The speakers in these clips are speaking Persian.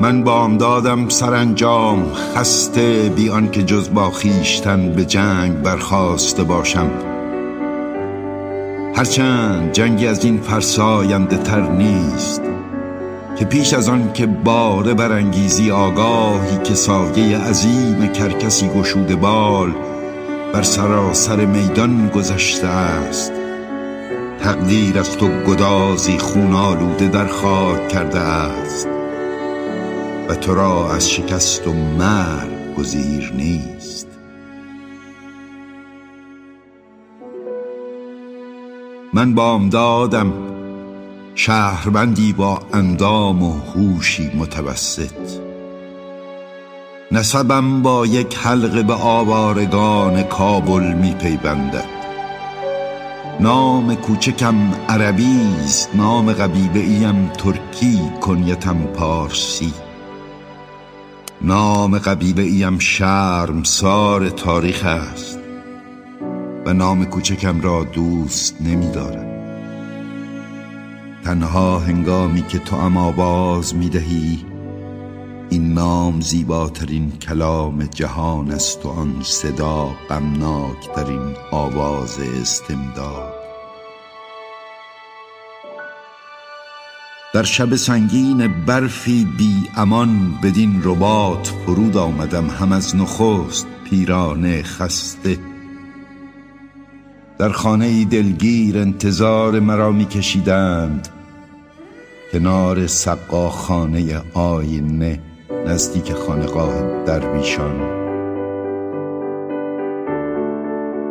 من بامدادم سرانجام خسته بیان که جز با خیشتن به جنگ برخواسته باشم. هرچند جنگی از این فرساینده تر نیست که پیش از آن که باره برانگیزی آگاهی که سایه عظیم کرکسی گشوده بال بر سراسر میدان گذشته است. تقدیر از تو گدازی خون آلوده در خاک کرده است. و تو را از شکست و مرگ گزیر نیست. من بامدادم شهربندی با اندام و هوشی متوسط. نسبم با یک حلقه به آوارگان کابل می پیبندد نام کوچکم عربی است نام قبیله ایم ترکی کنیتم پارسی. نام قبیله ایم شرمسار تاریخ است و نام کوچکم را دوست نمیدارم تنها هنگامی که تو اما باز می‌دهی این نام زیباترین کلام جهان است و آن صدا غمناکترین آواز استمداد. در شب سنگین برفی بی امان بدین رباط فرود آمدم هم از نخست پیرانه خسته. در خانه دلگیر انتظار مرا می کشیدند کنار سقا خانه آینه نزدیک خانقاه درویشان.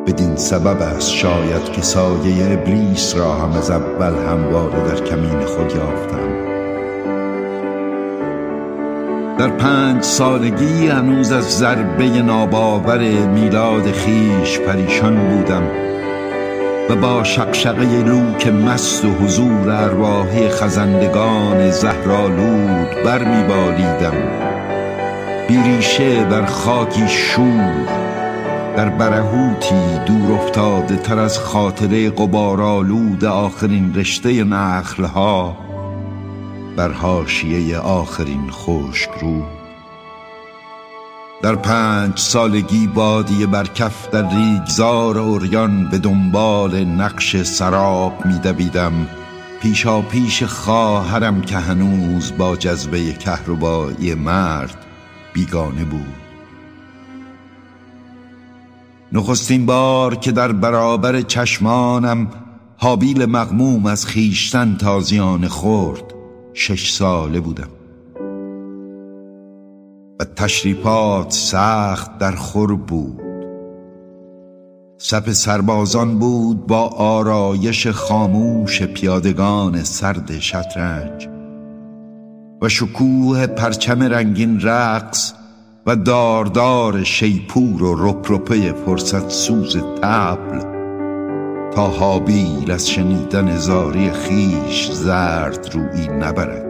بدین سبب است شاید که سایه ابلیس را هم از اول همواره در کمین خود یافتم. در پنج سالگی هنوز از ضربه ناباور میلاد خیش پریشان بودم و با شقشقه لوک مست و حضور ارواحی خزندگان زهرالود بر میبالیدم بیریشه بر خاکی شور در برهوتی دور افتاده تر از خاطره قبارالود آخرین رشته نخلها بر حاشیه آخرین خشک رو. در پنج سالگی بادی بر کف در ریگزار اوریان به دنبال نقش سراب میدویدم پیشا پیش خواهرم که هنوز با جذبه کهربایی مرد بیگانه بود. نخستین بار که در برابر چشمانم حابیل مغموم از خیشتن تازیانه خورد شش ساله بودم. و تشریفات سخت در خور بود. سپ سربازان بود با آرایش خاموش پیادگان سرد شطرنج و شکوه پرچم رنگین رقص و داردار شیپور و رپرپه فرصت سوز تبل تا حابیل از شنیدن زاری خیش زرد روی نبرد.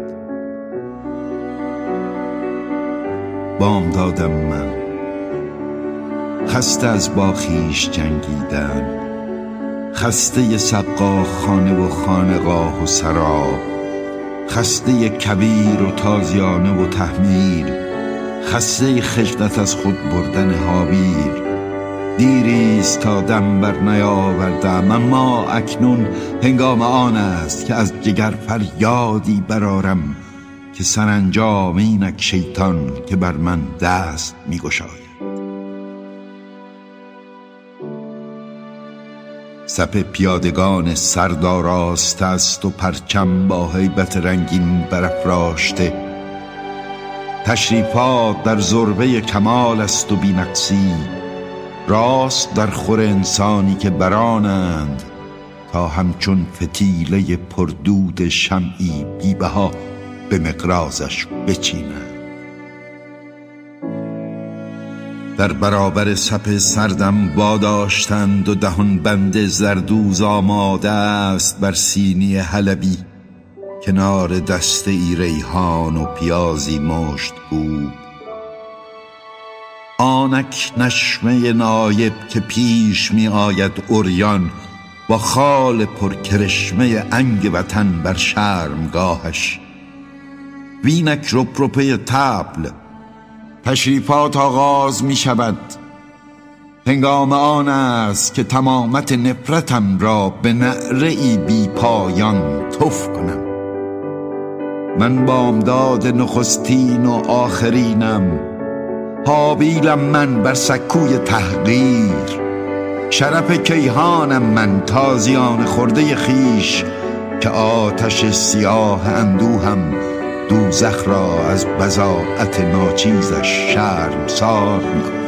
بام دادم من. خسته از با خیش جنگیدن. خسته سقا خانه و خانقاه و سراب. خسته کبیر و تازیانه و تحمیل. خسته خجلت از خود بردن حابیل دیریست تا دم بر نیاوردم اما اکنون هنگام آن است که از جگر فریادی برارم که سرانجام اینک شیطان که بر من دست می گشاید سپ پیادگان سرداراست است و پرچم با حیبت رنگین برافراشته تشریفات در زربه کمال است و بینقصی راست در خور انسانی که برانند تا همچون فتیله پردود شمعی بیبها به مقرازش بچینند. در برابر سپ سردم واداشتند و دهان بند زردوز آماده است بر سینی حلبی. کنار دست ای ریحان و پیازی مشت بود. آنک نشمه نایب که پیش می آید اوریان با خال پرکرشمه انگ وطن بر شرمگاهش. وینک رپرپه تبل تشریفات آغاز می شود. هنگام آن است که تمامت نفرتم را به نعره بی پایان تف کنم. من بامداد نخستین و آخرینم. حابیلم من بر سکوی تحقیر. شرف کیهانم من تازیان خورده خیش که آتش سیاه اندوهم دوزخ را از بزاعت ناچیزش شرم میکن